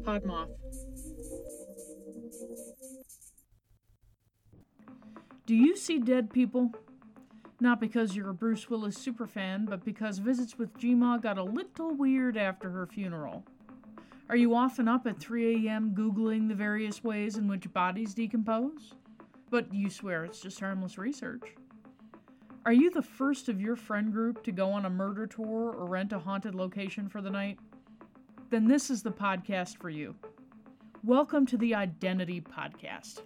Podmoth. Do you see dead people? Not because you're a Bruce Willis superfan, but because visits with Gma got a little weird after her funeral. Are you often up at 3 a.m. Googling the various ways in which bodies decompose? But you swear it's just harmless research. Are you the first of your friend group to go on a murder tour or rent a haunted location for the night? Then this is the podcast for you. Welcome to the ODDentity Podcast.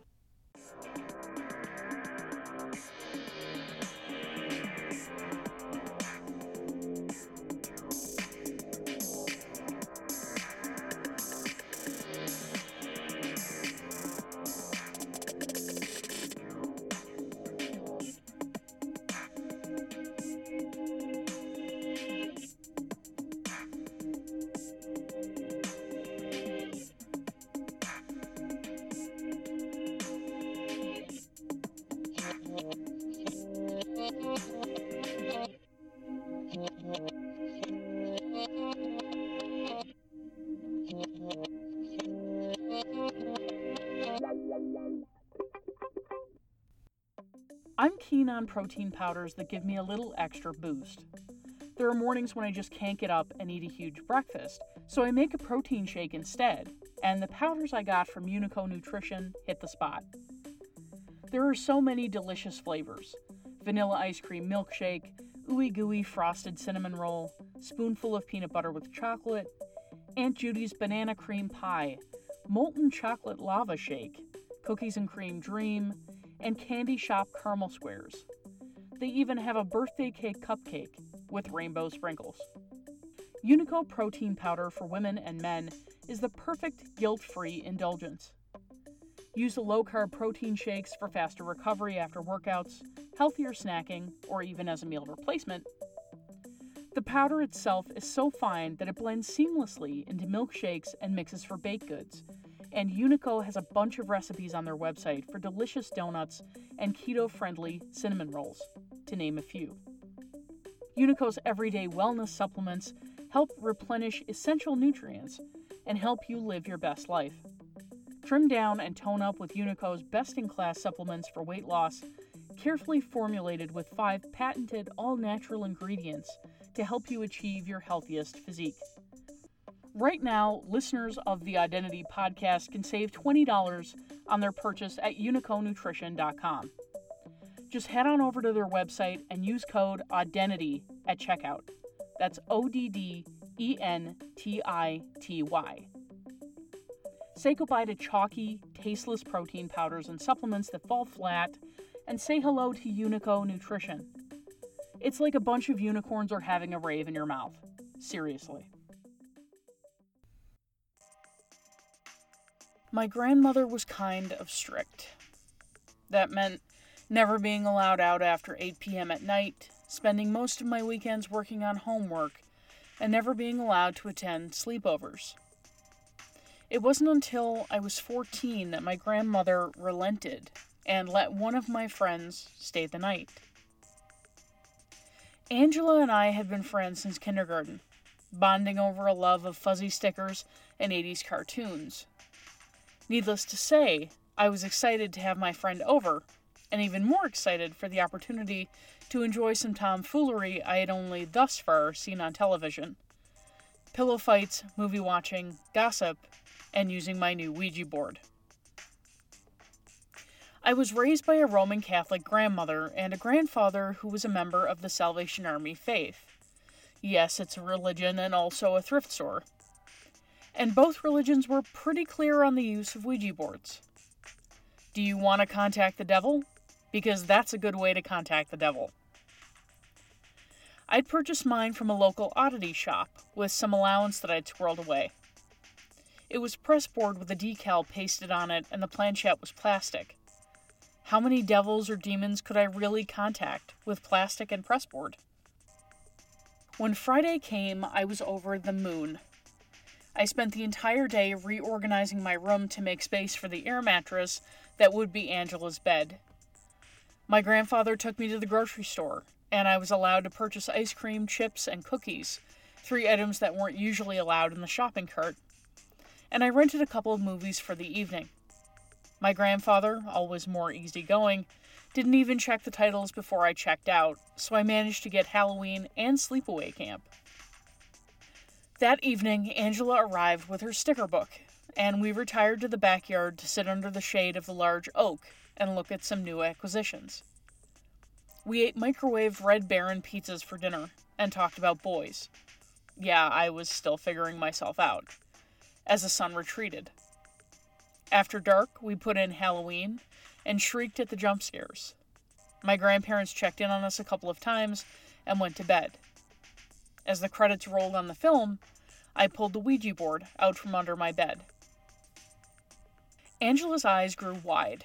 I'm keen on protein powders that give me a little extra boost. There are mornings when I just can't get up and eat a huge breakfast, so I make a protein shake instead, and the powders I got from Unico Nutrition hit the spot. There are so many delicious flavors vanilla ice cream milkshake, ooey gooey frosted cinnamon roll, spoonful of peanut butter with chocolate, Aunt Judy's banana cream pie, molten chocolate lava shake, cookies and cream dream, and candy shop caramel squares. They even have a birthday cake cupcake with rainbow sprinkles. Unico protein powder for women and men is the perfect guilt free indulgence. Use low carb protein shakes for faster recovery after workouts, healthier snacking, or even as a meal replacement. The powder itself is so fine that it blends seamlessly into milkshakes and mixes for baked goods, and Unico has a bunch of recipes on their website for delicious donuts and keto friendly cinnamon rolls, to name a few. Unico's everyday wellness supplements help replenish essential nutrients and help you live your best life. Trim down and tone up with Unico's best in class supplements for weight loss, carefully formulated with five patented all natural ingredients to help you achieve your healthiest physique. Right now, listeners of the ODDentity Podcast can save $20 on their purchase at uniconutrition.com. Just head on over to their website and use code ODDENTITY at checkout. That's O D D E N T I T Y. Say goodbye to chalky, tasteless protein powders and supplements that fall flat, and say hello to Unico Nutrition. It's like a bunch of unicorns are having a rave in your mouth. Seriously. My grandmother was kind of strict. That meant never being allowed out after 8 p.m. at night, spending most of my weekends working on homework, and never being allowed to attend sleepovers. It wasn't until I was 14 that my grandmother relented and let one of my friends stay the night. Angela and I had been friends since kindergarten, bonding over a love of fuzzy stickers and 80s cartoons. Needless to say, I was excited to have my friend over, and even more excited for the opportunity to enjoy some tomfoolery I had only thus far seen on television pillow fights, movie watching, gossip, and using my new Ouija board. I was raised by a Roman Catholic grandmother and a grandfather who was a member of the Salvation Army faith. Yes, it's a religion and also a thrift store and both religions were pretty clear on the use of Ouija boards. Do you want to contact the devil? Because that's a good way to contact the devil. I'd purchased mine from a local oddity shop with some allowance that I'd squirreled away. It was pressboard with a decal pasted on it, and the planchette was plastic. How many devils or demons could I really contact with plastic and pressboard? When Friday came, I was over the moon. I spent the entire day reorganizing my room to make space for the air mattress that would be Angela's bed. My grandfather took me to the grocery store, and I was allowed to purchase ice cream, chips, and cookies, three items that weren't usually allowed in the shopping cart. and I rented a couple of movies for the evening. My grandfather, always more easygoing, didn't even check the titles before I checked out, so I managed to get Halloween and Sleepaway Camp. That evening, Angela arrived with her sticker book, and we retired to the backyard to sit under the shade of the large oak and look at some new acquisitions. We ate microwave Red Baron pizzas for dinner and talked about boys. Yeah, I was still figuring myself out. As the sun retreated. After dark, we put in Halloween and shrieked at the jump scares. My grandparents checked in on us a couple of times and went to bed. As the credits rolled on the film, I pulled the Ouija board out from under my bed. Angela's eyes grew wide.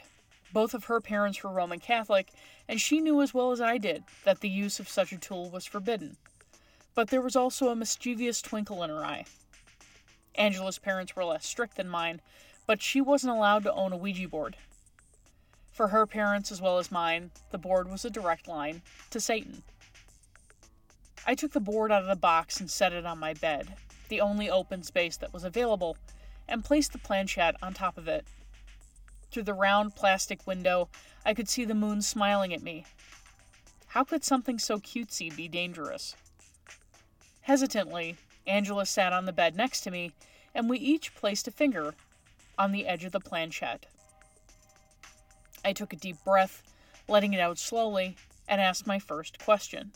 Both of her parents were Roman Catholic, and she knew as well as I did that the use of such a tool was forbidden. But there was also a mischievous twinkle in her eye. Angela's parents were less strict than mine, but she wasn't allowed to own a Ouija board. For her parents as well as mine, the board was a direct line to Satan. I took the board out of the box and set it on my bed, the only open space that was available, and placed the planchette on top of it. Through the round plastic window, I could see the moon smiling at me. How could something so cutesy be dangerous? Hesitantly, Angela sat on the bed next to me, and we each placed a finger on the edge of the planchette. I took a deep breath, letting it out slowly, and asked my first question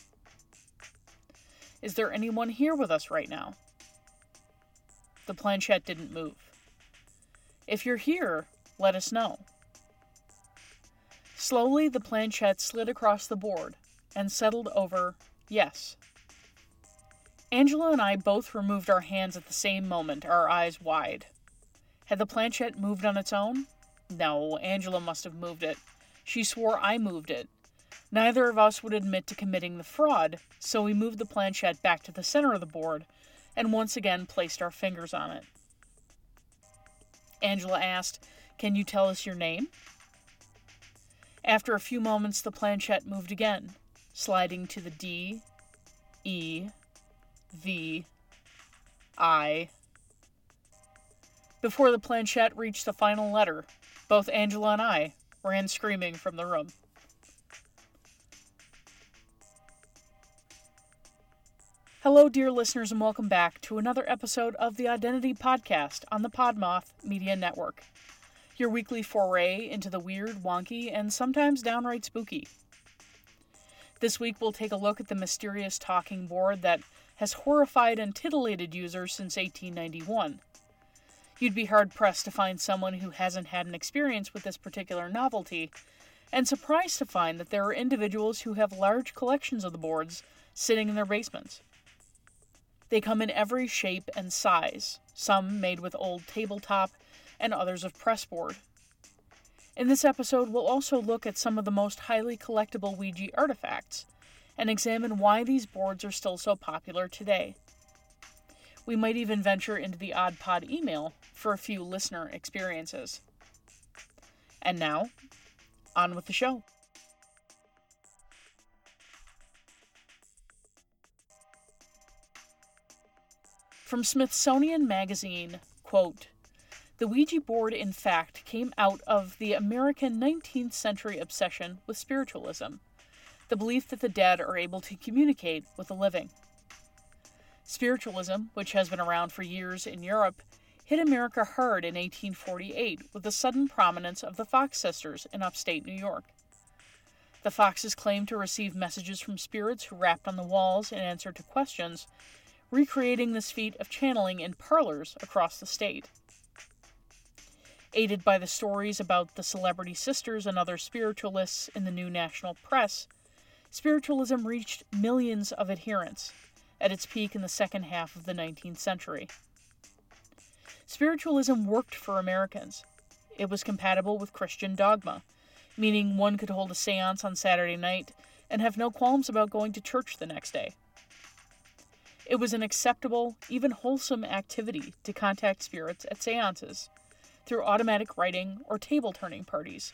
Is there anyone here with us right now? The planchette didn't move. If you're here, let us know. Slowly, the planchette slid across the board and settled over yes. Angela and I both removed our hands at the same moment, our eyes wide. Had the planchette moved on its own? No, Angela must have moved it. She swore I moved it. Neither of us would admit to committing the fraud, so we moved the planchette back to the center of the board and once again placed our fingers on it. Angela asked, Can you tell us your name? After a few moments, the planchette moved again, sliding to the D, E, V, I. Before the planchette reached the final letter, both Angela and I ran screaming from the room. Hello, dear listeners, and welcome back to another episode of the ODDentity Podcast on the Podmoth Media Network. Your weekly foray into the weird, wonky, and sometimes downright spooky. This week, we'll take a look at the mysterious talking board that has horrified and titillated users since 1891. You'd be hard pressed to find someone who hasn't had an experience with this particular novelty, and surprised to find that there are individuals who have large collections of the boards sitting in their basements. They come in every shape and size, some made with old tabletop and others of pressboard. In this episode, we'll also look at some of the most highly collectible Ouija artifacts and examine why these boards are still so popular today. We might even venture into the Odd Pod email for a few listener experiences. And now, on with the show. From Smithsonian Magazine, quote, the Ouija board, in fact, came out of the American 19th century obsession with spiritualism, the belief that the dead are able to communicate with the living. Spiritualism, which has been around for years in Europe, hit America hard in 1848 with the sudden prominence of the Fox sisters in upstate New York. The Foxes claimed to receive messages from spirits who rapped on the walls in answer to questions recreating this feat of channeling in parlors across the state. Aided by the stories about the celebrity sisters and other spiritualists in the new national press, spiritualism reached millions of adherents at its peak in the second half of the 19th century. Spiritualism worked for Americans. It was compatible with Christian dogma, meaning one could hold a seance on Saturday night and have no qualms about going to church the next day. It was an acceptable, even wholesome activity to contact spirits at seances through automatic writing or table turning parties,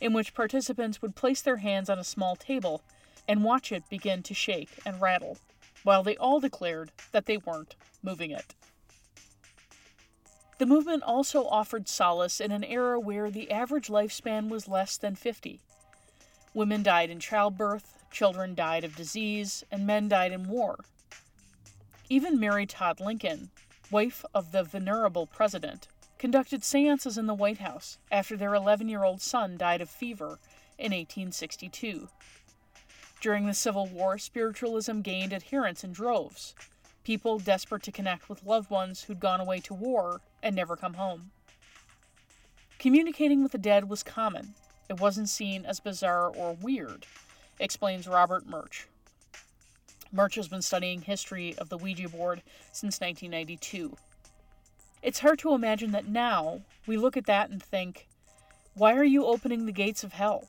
in which participants would place their hands on a small table and watch it begin to shake and rattle, while they all declared that they weren't moving it. The movement also offered solace in an era where the average lifespan was less than 50. Women died in childbirth, children died of disease, and men died in war. Even Mary Todd Lincoln, wife of the venerable president, conducted seances in the White House after their 11 year old son died of fever in 1862. During the Civil War, spiritualism gained adherents in droves, people desperate to connect with loved ones who'd gone away to war and never come home. Communicating with the dead was common. It wasn't seen as bizarre or weird, explains Robert Murch. Murch has been studying history of the Ouija board since 1992. It's hard to imagine that now we look at that and think, why are you opening the gates of hell?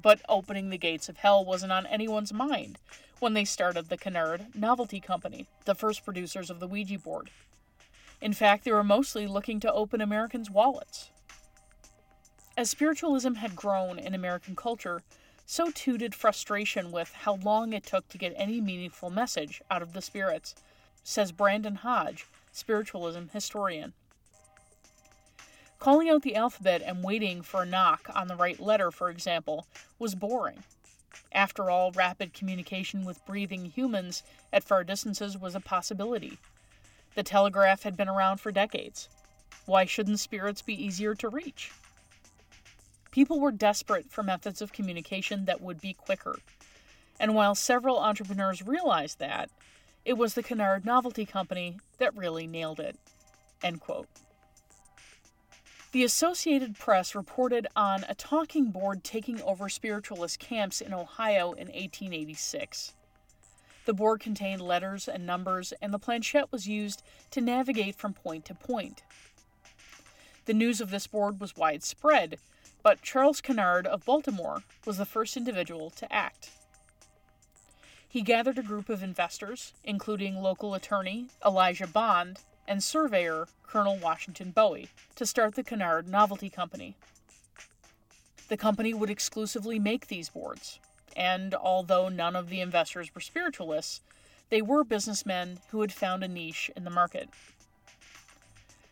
But opening the gates of hell wasn't on anyone's mind when they started the Kennard Novelty Company, the first producers of the Ouija board. In fact, they were mostly looking to open Americans' wallets. As spiritualism had grown in American culture, so too did frustration with how long it took to get any meaningful message out of the spirits, says Brandon Hodge, spiritualism historian. Calling out the alphabet and waiting for a knock on the right letter, for example, was boring. After all, rapid communication with breathing humans at far distances was a possibility. The telegraph had been around for decades. Why shouldn't spirits be easier to reach? People were desperate for methods of communication that would be quicker. And while several entrepreneurs realized that, it was the Kennard Novelty Company that really nailed it. End quote. The Associated Press reported on a talking board taking over spiritualist camps in Ohio in 1886. The board contained letters and numbers, and the planchette was used to navigate from point to point. The news of this board was widespread, but Charles Kennard of Baltimore was the first individual to act. He gathered a group of investors, including local attorney Elijah Bond and surveyor Colonel Washington Bowie to start the Kennard Novelty Company. The company would exclusively make these boards, and although none of the investors were spiritualists, they were businessmen who had found a niche in the market.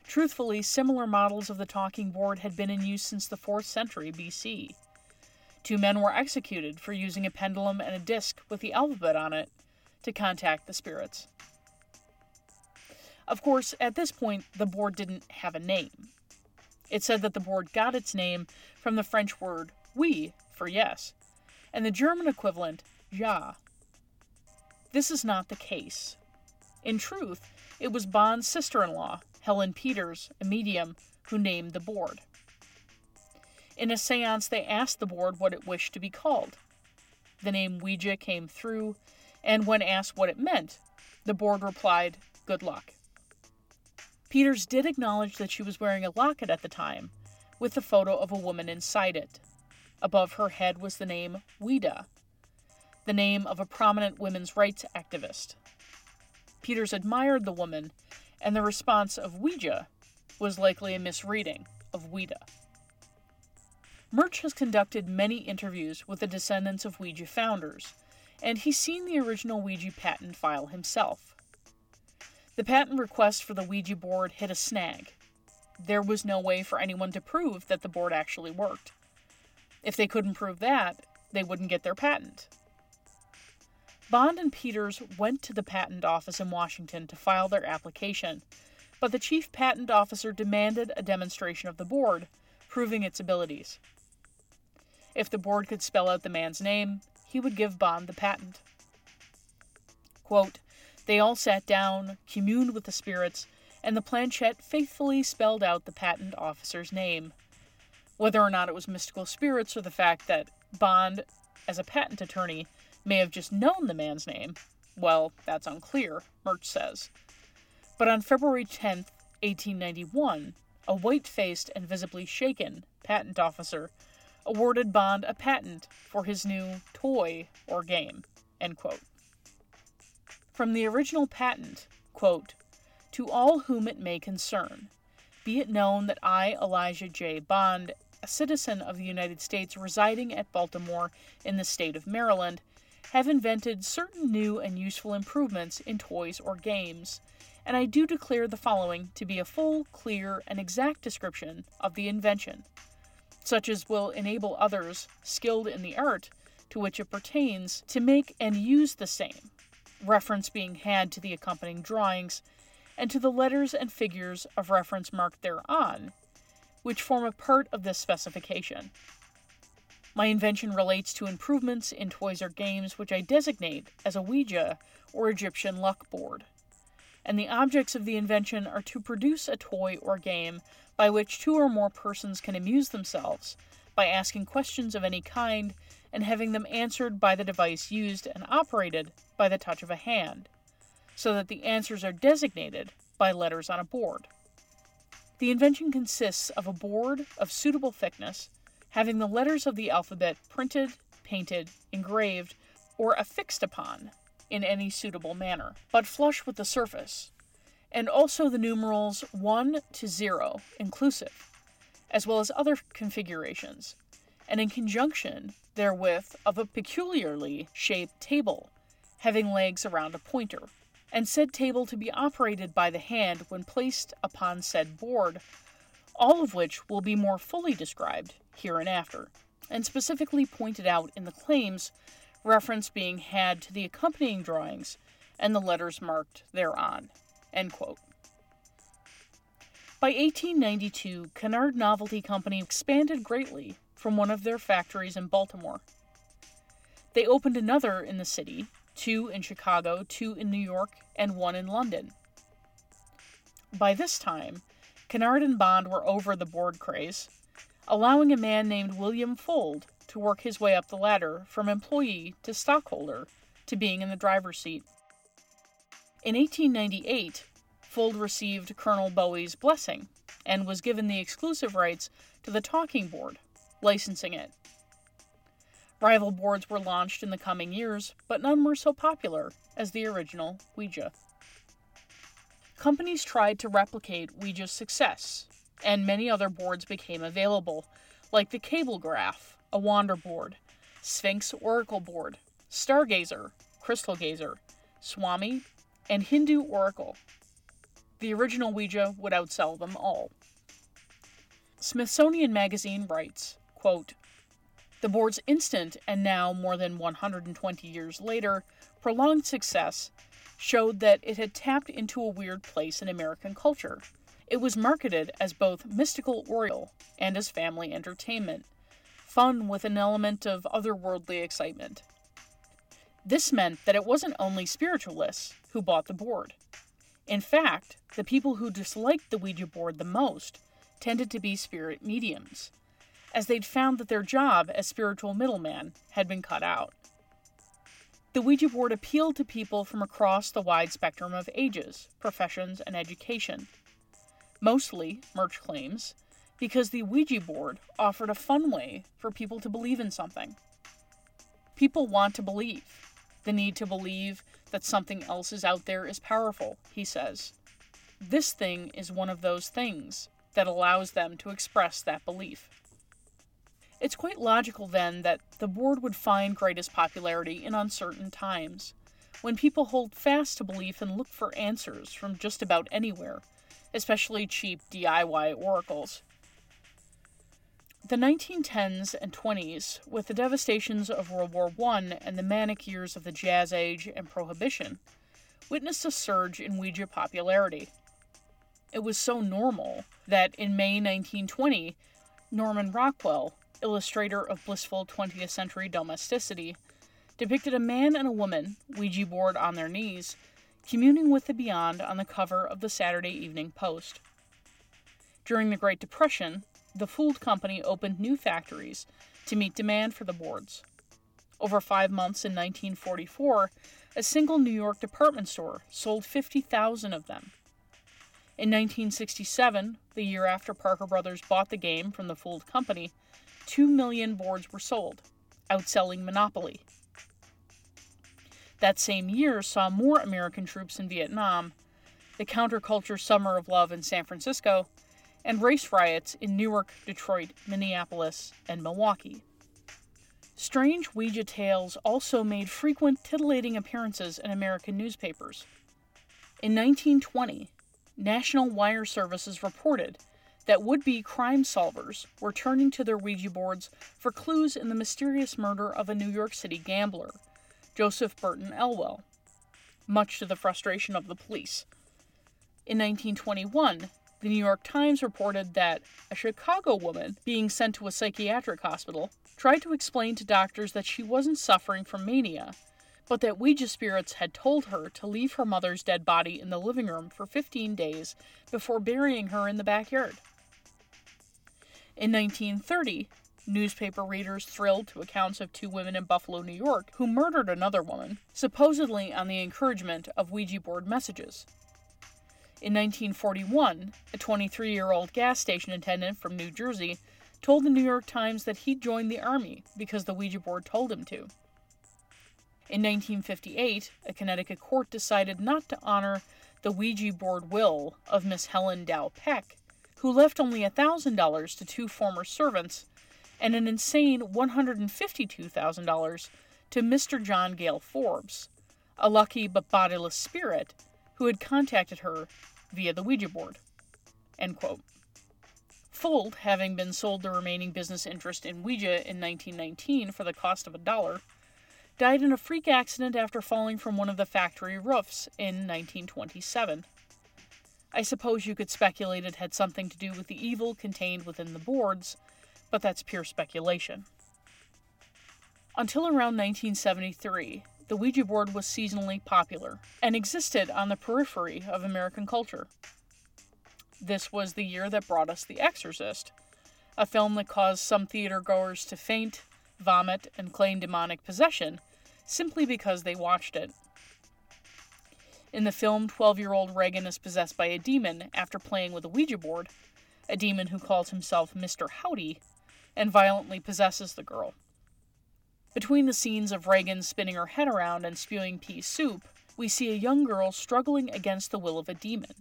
Truthfully, similar models of the talking board had been in use since the 4th century BC. Two men were executed for using a pendulum and a disc with the alphabet on it to contact the spirits. Of course, at this point, the board didn't have a name. It said that the board got its name from the French word oui for yes, and the German equivalent ja. This is not the case. In truth, it was Bond's sister in law, Helen Peters, a medium, who named the board. In a seance, they asked the board what it wished to be called. The name Ouija came through, and when asked what it meant, the board replied, Good luck. Peters did acknowledge that she was wearing a locket at the time, with the photo of a woman inside it. Above her head was the name Ouida, the name of a prominent women's rights activist. Peters admired the woman, and the response of Ouija was likely a misreading of Ouida. Murch has conducted many interviews with the descendants of Ouija founders, and he's seen the original Ouija patent file himself. The patent request for the Ouija board hit a snag. There was no way for anyone to prove that the board actually worked. If they couldn't prove that, they wouldn't get their patent. Bond and Peters went to the patent office in Washington to file their application, but the chief patent officer demanded a demonstration of the board, proving its abilities. If the board could spell out the man's name, he would give Bond the patent. Quote, they all sat down, communed with the spirits, and the planchette faithfully spelled out the patent officer's name. Whether or not it was mystical spirits or the fact that Bond, as a patent attorney, may have just known the man's name, well, that's unclear, Murch says. But on February 10, 1891, a white faced and visibly shaken patent officer awarded Bond a patent for his new toy or game. From the original patent, quote, To all whom it may concern, be it known that I, Elijah J. Bond, a citizen of the United States residing at Baltimore in the state of Maryland, have invented certain new and useful improvements in toys or games, and I do declare the following to be a full, clear, and exact description of the invention, such as will enable others skilled in the art to which it pertains to make and use the same, reference being had to the accompanying drawings and to the letters and figures of reference marked thereon, which form a part of this specification. My invention relates to improvements in toys or games which I designate as a Ouija or Egyptian luck board and the objects of the invention are to produce a toy or game by which two or more persons can amuse themselves by asking questions of any kind and having them answered by the device used and operated by the touch of a hand, so that the answers are designated by letters on a board. The invention consists of a board of suitable thickness, having the letters of the alphabet printed, painted, engraved, or affixed upon in any suitable manner, but flush with the surface, and also the numerals 1 to 0 inclusive, as well as other configurations, and in conjunction therewith of a peculiarly shaped table, having legs around a pointer, and said table to be operated by the hand when placed upon said board, all of which will be more fully described hereinafter, and specifically pointed out in the claims reference being had to the accompanying drawings and the letters marked thereon. By 1892, Kennard Novelty Company expanded greatly from one of their factories in Baltimore. They opened another in the city, two in Chicago, two in New York, and one in London. By this time, Kennard and Bond were over the board craze, allowing a man named William Fuld to work his way up the ladder from employee to stockholder to being in the driver's seat. In 1898, Fuld received Colonel Bowie's blessing and was given the exclusive rights to the talking board, licensing it. Rival boards were launched in the coming years, but none were so popular as the original Ouija. Companies tried to replicate Ouija's success, and many other boards became available, like the Cablegraph, a wander board, Sphinx oracle board, Stargazer, Crystal Gazer, Swami, and Hindu oracle. The original Ouija would outsell them all. Smithsonian Magazine writes, quote, The board's instant and now more than 120 years later prolonged success showed that it had tapped into a weird place in American culture. It was marketed as both mystical oriole and as family entertainment, fun with an element of otherworldly excitement. This meant that it wasn't only spiritualists who bought the board. In fact, the people who disliked the Ouija board the most tended to be spirit mediums, as they'd found that their job as spiritual middleman had been cut out. The Ouija board appealed to people from across the wide spectrum of ages, professions, and education. Mostly, Murch claims, because the Ouija board offered a fun way for people to believe in something. People want to believe. The need to believe that something else is out there is powerful, he says. This thing is one of those things that allows them to express that belief. It's quite logical then that the board would find greatest popularity in uncertain times, when people hold fast to belief and look for answers from just about anywhere, especially cheap DIY oracles. The 1910s and 20s, with the devastations of World War I and the manic years of the Jazz Age and Prohibition, witnessed a surge in Ouija popularity. It was so normal that in May 1920, Norman Rockwell, illustrator of blissful 20th century domesticity, depicted a man and a woman, Ouija board on their knees, communing with the beyond on the cover of the Saturday Evening Post. During the Great Depression, the Fuld Company opened new factories to meet demand for the boards. Over five months in 1944, a single New York department store sold 50,000 of them. In 1967, the year after Parker Brothers bought the game from the Fuld Company, 2 million boards were sold, outselling Monopoly. That same year saw more American troops in Vietnam, the counterculture summer of love in San Francisco, and race riots in Newark, Detroit, Minneapolis, and Milwaukee. Strange Ouija tales also made frequent titillating appearances in American newspapers. In 1920, National Wire Services reported that would be crime solvers were turning to their Ouija boards for clues in the mysterious murder of a New York City gambler, Joseph Burton Elwell, much to the frustration of the police. In 1921, the New York Times reported that a Chicago woman being sent to a psychiatric hospital tried to explain to doctors that she wasn't suffering from mania, but that Ouija spirits had told her to leave her mother's dead body in the living room for 15 days before burying her in the backyard. In 1930, newspaper readers thrilled to accounts of two women in Buffalo, New York, who murdered another woman, supposedly on the encouragement of Ouija board messages. In 1941, a 23 year old gas station attendant from New Jersey told the New York Times that he joined the Army because the Ouija board told him to. In 1958, a Connecticut court decided not to honor the Ouija board will of Miss Helen Dow Peck who left only $1,000 to two former servants and an insane $152,000 to Mr. John Gale Forbes, a lucky but bodiless spirit who had contacted her via the Ouija board. Fuld, having been sold the remaining business interest in Ouija in 1919 for the cost of a dollar, died in a freak accident after falling from one of the factory roofs in 1927. I suppose you could speculate it had something to do with the evil contained within the boards, but that's pure speculation. Until around 1973, the Ouija board was seasonally popular and existed on the periphery of American culture. This was the year that brought us The Exorcist, a film that caused some theater goers to faint, vomit, and claim demonic possession simply because they watched it. In the film, 12 year old Regan is possessed by a demon after playing with a Ouija board, a demon who calls himself Mr. Howdy, and violently possesses the girl. Between the scenes of Regan spinning her head around and spewing pea soup, we see a young girl struggling against the will of a demon.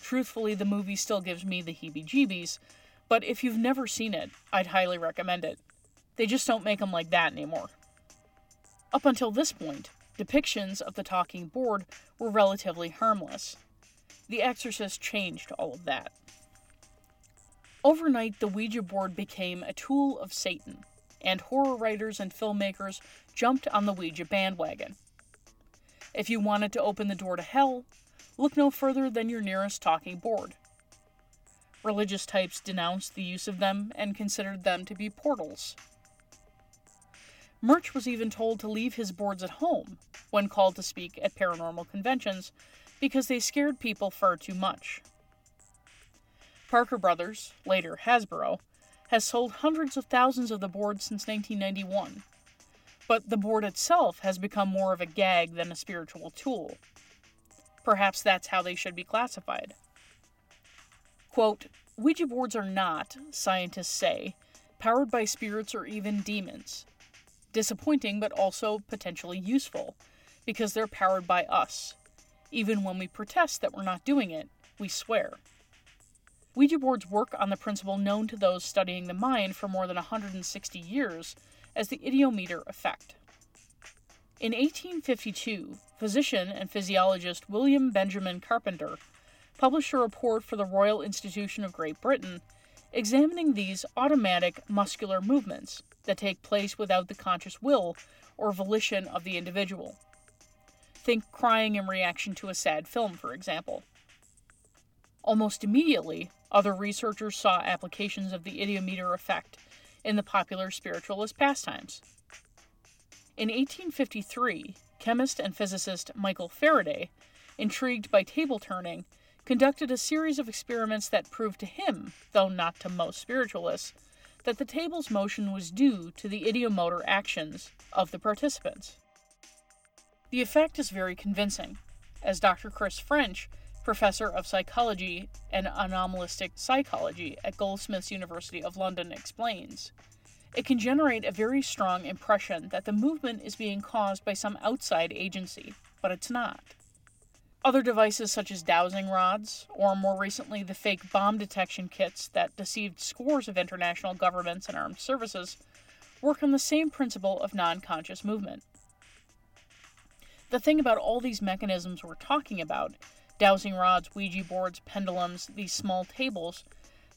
Truthfully, the movie still gives me the heebie jeebies, but if you've never seen it, I'd highly recommend it. They just don't make them like that anymore. Up until this point, depictions of the talking board were relatively harmless. The Exorcist changed all of that. Overnight, the Ouija board became a tool of Satan, and horror writers and filmmakers jumped on the Ouija bandwagon. If you wanted to open the door to hell, look no further than your nearest talking board. Religious types denounced the use of them and considered them to be portals. Murch was even told to leave his boards at home when called to speak at paranormal conventions because they scared people far too much. Parker Brothers, later Hasbro, has sold hundreds of thousands of the boards since 1991, but the board itself has become more of a gag than a spiritual tool. Perhaps that's how they should be classified. Quote, Ouija boards are not, scientists say, powered by spirits or even demons disappointing but also potentially useful because they're powered by us. Even when we protest that we're not doing it, we swear. Ouija boards work on the principle known to those studying the mind for more than 160 years as the ideomotor effect. In 1852, physician and physiologist William Benjamin Carpenter published a report for the Royal Institution of Great Britain examining these automatic muscular movements that take place without the conscious will or volition of the individual. Think crying in reaction to a sad film, for example. Almost immediately, other researchers saw applications of the ideomotor effect in the popular spiritualist pastimes. In 1853, chemist and physicist Michael Faraday, intrigued by table turning, conducted a series of experiments that proved to him, though not to most spiritualists, that the table's motion was due to the ideomotor actions of the participants. The effect is very convincing, as Dr. Chris French, professor of psychology and anomalistic psychology at Goldsmiths University of London, explains. It can generate a very strong impression that the movement is being caused by some outside agency, but it's not. Other devices such as dowsing rods, or more recently the fake bomb detection kits that deceived scores of international governments and armed services, work on the same principle of non conscious movement. The thing about all these mechanisms we're talking about dowsing rods, Ouija boards, pendulums, these small tables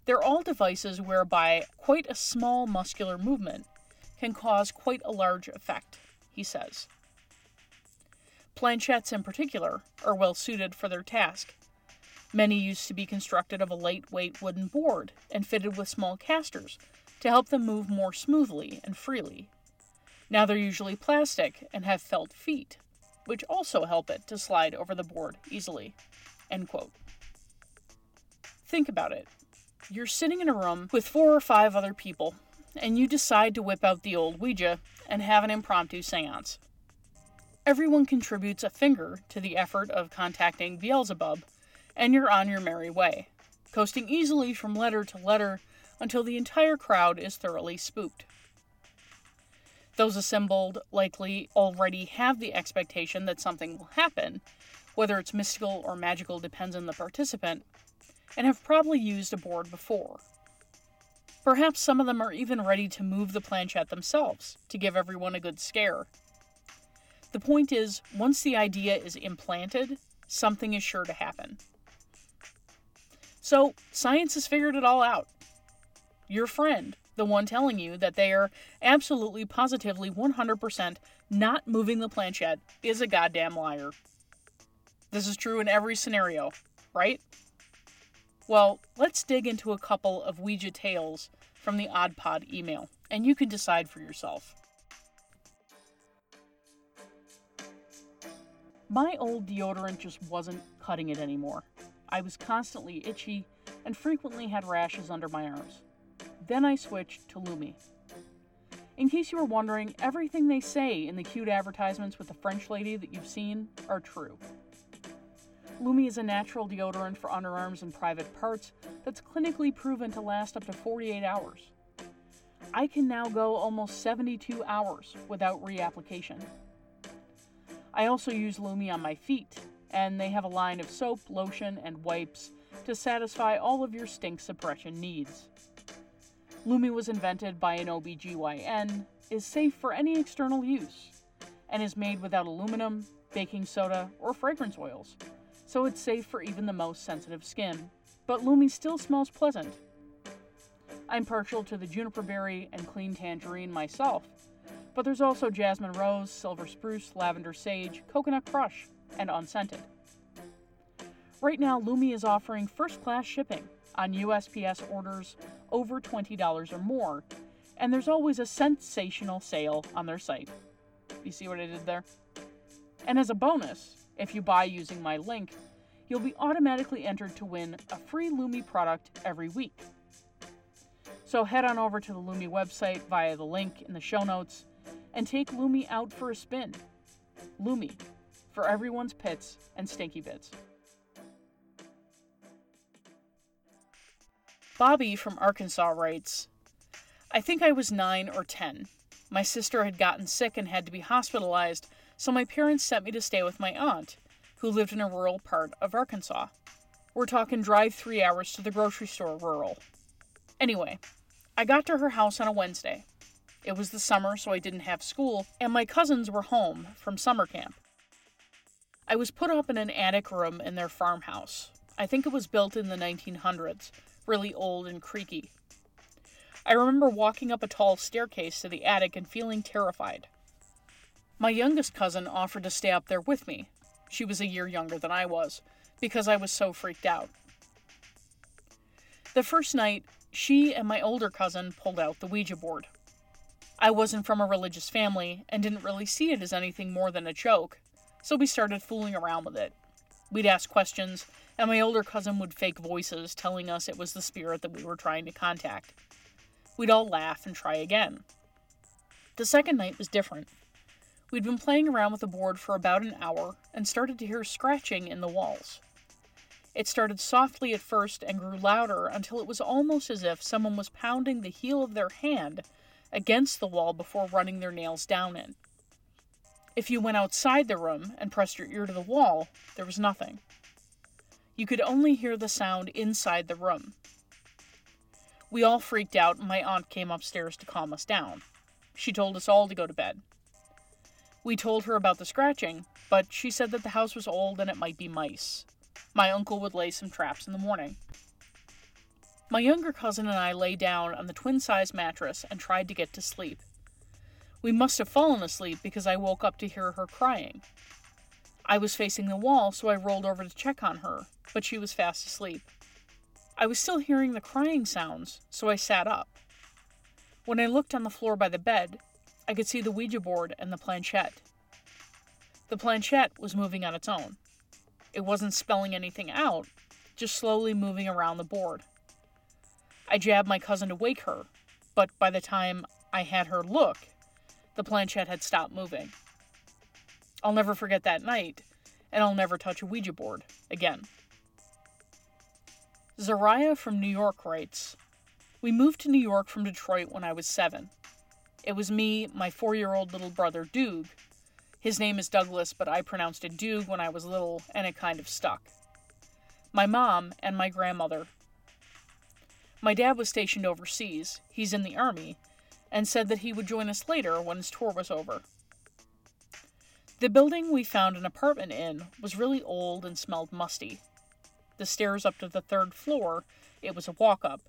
they're all devices whereby quite a small muscular movement can cause quite a large effect, he says. Planchettes, in particular, are well suited for their task. Many used to be constructed of a lightweight wooden board and fitted with small casters to help them move more smoothly and freely. Now they're usually plastic and have felt feet, which also help it to slide over the board easily. Think about it. You're sitting in a room with four or five other people, and you decide to whip out the old Ouija and have an impromptu seance. Everyone contributes a finger to the effort of contacting Beelzebub, and you're on your merry way, coasting easily from letter to letter until the entire crowd is thoroughly spooked. Those assembled likely already have the expectation that something will happen, whether it's mystical or magical depends on the participant, and have probably used a board before. Perhaps some of them are even ready to move the planchette themselves to give everyone a good scare. The point is, once the idea is implanted, something is sure to happen. So, science has figured it all out. Your friend, the one telling you that they are absolutely positively 100% not moving the planchette, is a goddamn liar. This is true in every scenario, right? Well, let's dig into a couple of Ouija tales from the Odd Pod email, and you can decide for yourself. My old deodorant just wasn't cutting it anymore. I was constantly itchy and frequently had rashes under my arms. Then I switched to Lume. In case you were wondering, everything they say in the cute advertisements with the French lady that you've seen are true. Lume is a natural deodorant for underarms and private parts that's clinically proven to last up to 48 hours. I can now go almost 72 hours without reapplication. I also use Lume on my feet, and they have a line of soap, lotion, and wipes to satisfy all of your stink suppression needs. Lume was invented by an OBGYN, is safe for any external use, and is made without aluminum, baking soda, or fragrance oils so it's safe for even the most sensitive skin. But Lume still smells pleasant. I'm partial to the juniper berry and clean tangerine myself, but there's also jasmine rose, silver spruce, lavender sage, coconut crush, and unscented. Right now, Lume is offering first class shipping on USPS orders over $20 or more, and there's always a sensational sale on their site. You see what I did there? And as a bonus, if you buy using my link, you'll be automatically entered to win a free Lume product every week. So head on over to the Lume website via the link in the show notes and take Lume out for a spin. Lume, for everyone's pits and stinky bits. Bobby from Arkansas writes I think I was 9 or 10. My sister had gotten sick and had to be hospitalized, so my parents sent me to stay with my aunt, who lived in a rural part of Arkansas. We're talking drive three hours to the grocery store rural. Anyway, I got to her house on a Wednesday. It was the summer, so I didn't have school, and my cousins were home from summer camp. I was put up in an attic room in their farmhouse. I think it was built in the 1900s, really old and creaky. I remember walking up a tall staircase to the attic and feeling terrified. My youngest cousin offered to stay up there with me. She was a year younger than I was, because I was so freaked out. The first night, she and my older cousin pulled out the Ouija board. I wasn't from a religious family and didn't really see it as anything more than a joke, so we started fooling around with it. We'd ask questions, and my older cousin would fake voices telling us it was the spirit that we were trying to contact. We'd all laugh and try again. The second night was different. We'd been playing around with the board for about an hour and started to hear scratching in the walls. It started softly at first and grew louder until it was almost as if someone was pounding the heel of their hand against the wall before running their nails down it. If you went outside the room and pressed your ear to the wall, there was nothing. You could only hear the sound inside the room. We all freaked out, and my aunt came upstairs to calm us down. She told us all to go to bed. We told her about the scratching, but she said that the house was old and it might be mice. My uncle would lay some traps in the morning. My younger cousin and I lay down on the twin size mattress and tried to get to sleep. We must have fallen asleep because I woke up to hear her crying. I was facing the wall, so I rolled over to check on her, but she was fast asleep. I was still hearing the crying sounds, so I sat up. When I looked on the floor by the bed, I could see the Ouija board and the planchette. The planchette was moving on its own. It wasn't spelling anything out, just slowly moving around the board. I jabbed my cousin to wake her, but by the time I had her look, the planchette had stopped moving. I'll never forget that night, and I'll never touch a Ouija board again. Zariah from New York writes We moved to New York from Detroit when I was seven. It was me, my four year old little brother, Doug. His name is Douglas, but I pronounced it Doug when I was little, and it kind of stuck. My mom and my grandmother. My dad was stationed overseas, he's in the army, and said that he would join us later when his tour was over. The building we found an apartment in was really old and smelled musty. The stairs up to the third floor, it was a walk up,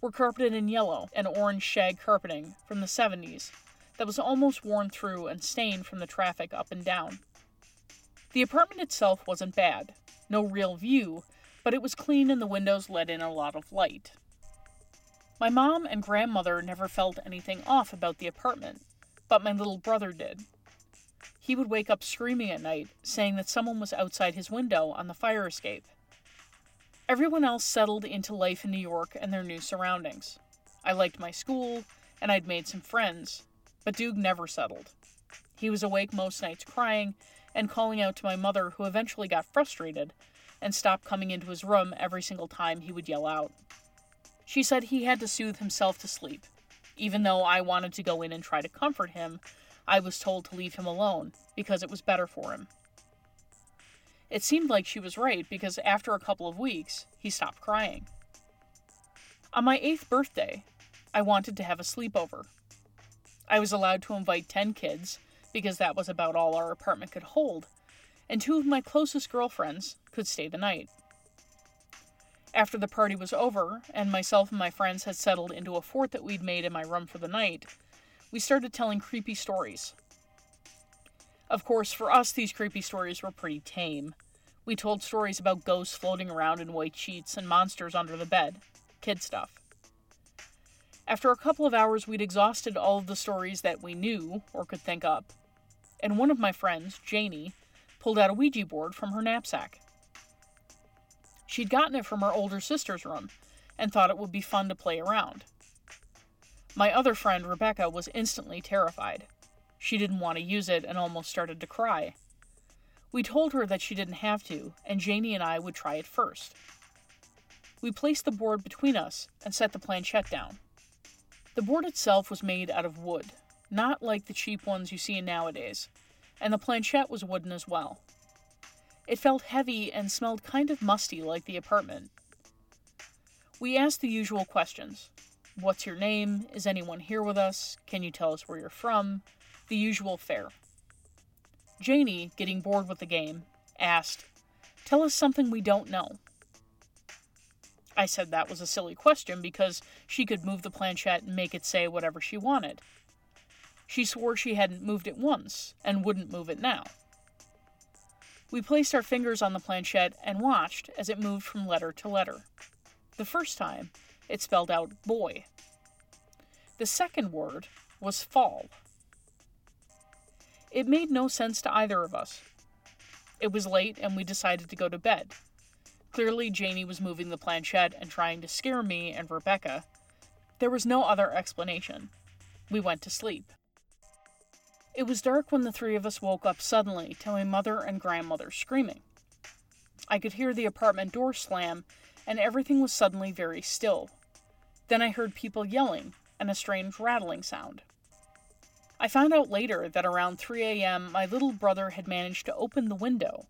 were carpeted in yellow and orange shag carpeting from the 70s that was almost worn through and stained from the traffic up and down. The apartment itself wasn't bad, no real view, but it was clean and the windows let in a lot of light. My mom and grandmother never felt anything off about the apartment, but my little brother did. He would wake up screaming at night, saying that someone was outside his window on the fire escape. Everyone else settled into life in New York and their new surroundings. I liked my school, and I'd made some friends, but Doug never settled. He was awake most nights crying and calling out to my mother, who eventually got frustrated and stopped coming into his room every single time he would yell out. She said he had to soothe himself to sleep. Even though I wanted to go in and try to comfort him, I was told to leave him alone because it was better for him. It seemed like she was right because after a couple of weeks, he stopped crying. On my eighth birthday, I wanted to have a sleepover. I was allowed to invite 10 kids because that was about all our apartment could hold, and two of my closest girlfriends could stay the night. After the party was over, and myself and my friends had settled into a fort that we'd made in my room for the night, we started telling creepy stories. Of course, for us, these creepy stories were pretty tame. We told stories about ghosts floating around in white sheets and monsters under the bed. Kid stuff. After a couple of hours, we'd exhausted all of the stories that we knew or could think up, and one of my friends, Janie, pulled out a Ouija board from her knapsack. She'd gotten it from her older sister's room and thought it would be fun to play around. My other friend, Rebecca, was instantly terrified. She didn't want to use it and almost started to cry. We told her that she didn't have to, and Janie and I would try it first. We placed the board between us and set the planchette down. The board itself was made out of wood, not like the cheap ones you see nowadays, and the planchette was wooden as well. It felt heavy and smelled kind of musty like the apartment. We asked the usual questions What's your name? Is anyone here with us? Can you tell us where you're from? The usual fare. Janie, getting bored with the game, asked, Tell us something we don't know. I said that was a silly question because she could move the planchette and make it say whatever she wanted. She swore she hadn't moved it once and wouldn't move it now. We placed our fingers on the planchette and watched as it moved from letter to letter. The first time, it spelled out boy. The second word was fall. It made no sense to either of us. It was late and we decided to go to bed. Clearly, Janie was moving the planchette and trying to scare me and Rebecca. There was no other explanation. We went to sleep. It was dark when the three of us woke up suddenly to my mother and grandmother screaming. I could hear the apartment door slam, and everything was suddenly very still. Then I heard people yelling and a strange rattling sound. I found out later that around 3 a.m., my little brother had managed to open the window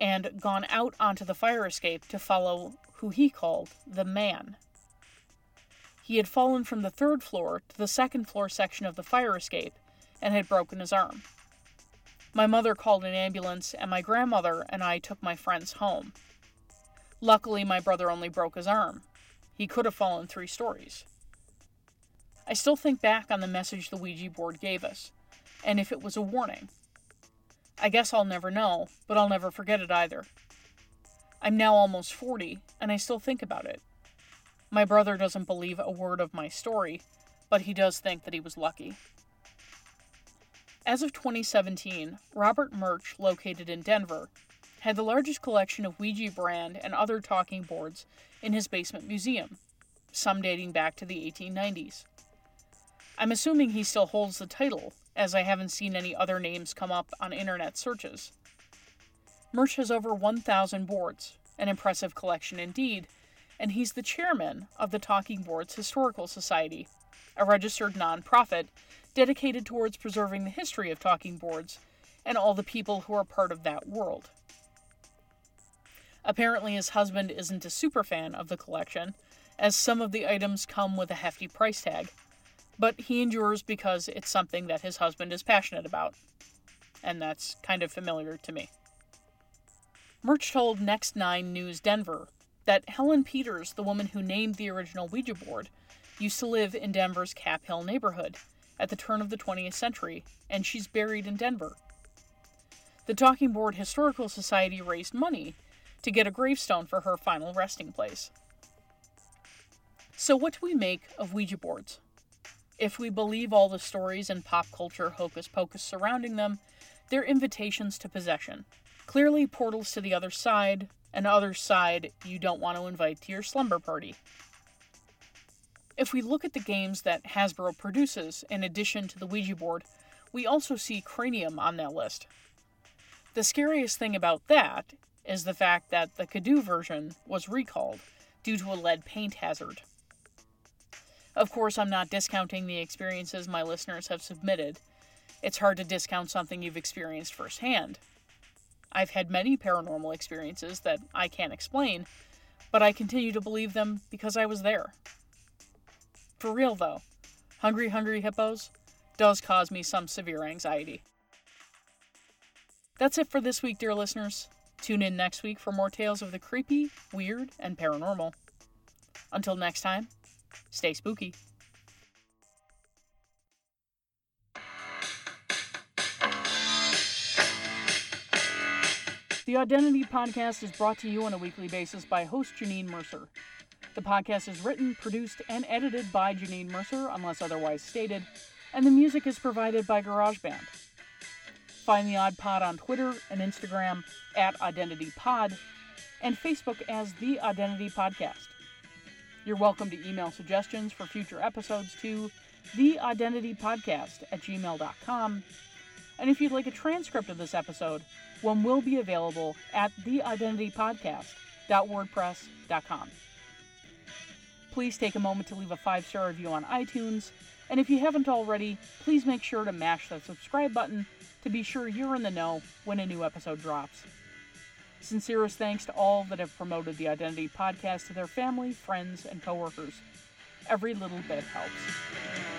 and gone out onto the fire escape to follow who he called the man. He had fallen from the third floor to the second floor section of the fire escape and had broken his arm. My mother called an ambulance, and my grandmother and I took my friends home. Luckily, my brother only broke his arm. He could have fallen three stories. I still think back on the message the Ouija board gave us, and if it was a warning. I guess I'll never know, but I'll never forget it either. I'm now almost 40, and I still think about it. My brother doesn't believe a word of my story, but he does think that he was lucky. As of 2017, Robert Murch, located in Denver, had the largest collection of Ouija brand and other talking boards in his basement museum, some dating back to the 1890s. I'm assuming he still holds the title, as I haven't seen any other names come up on internet searches. Murch has over 1,000 boards, an impressive collection indeed, and he's the chairman of the Talking Boards Historical Society, a registered nonprofit dedicated towards preserving the history of talking boards and all the people who are part of that world. Apparently, his husband isn't a super fan of the collection, as some of the items come with a hefty price tag, but he endures because it's something that his husband is passionate about. And that's kind of familiar to me. Murch told Next 9 News Denver that Helen Peters, the woman who named the original Ouija board, used to live in Denver's Cap Hill neighborhood at the turn of the 20th century, and she's buried in Denver. The Talking Board Historical Society raised money to get a gravestone for her final resting place. So, what do we make of Ouija boards? If we believe all the stories and pop culture hocus pocus surrounding them, they're invitations to possession. Clearly, portals to the other side, an other side you don't want to invite to your slumber party. If we look at the games that Hasbro produces, in addition to the Ouija board, we also see Cranium on that list. The scariest thing about that is the fact that the Cadoo version was recalled due to a lead paint hazard. Of course, I'm not discounting the experiences my listeners have submitted. It's hard to discount something you've experienced firsthand. I've had many paranormal experiences that I can't explain, but I continue to believe them because I was there. For real, though, Hungry Hungry Hippos does cause me some severe anxiety. That's it for this week, dear listeners. Tune in next week for more tales of the creepy, weird, and paranormal. Until next time, stay spooky. The ODDentity Podcast is brought to you on a weekly basis by host Janine Mercer. The podcast is written, produced, and edited by Janine Mercer, unless otherwise stated, and the music is provided by GarageBand. Find the Odd Pod on Twitter and Instagram at ODDentity Pod, and Facebook as The ODDentity Podcast. You're welcome to email suggestions for future episodes to theoddentitypodcast at gmail.com. And if you'd like a transcript of this episode, one will be available at theoddentitypodcast.wordpress.com please take a moment to leave a five star review on iTunes. And if you haven't already, please make sure to mash that subscribe button to be sure you're in the know when a new episode drops. Sincerest thanks to all that have promoted the ODDentity Podcast to their family, friends, and coworkers. Every little bit helps.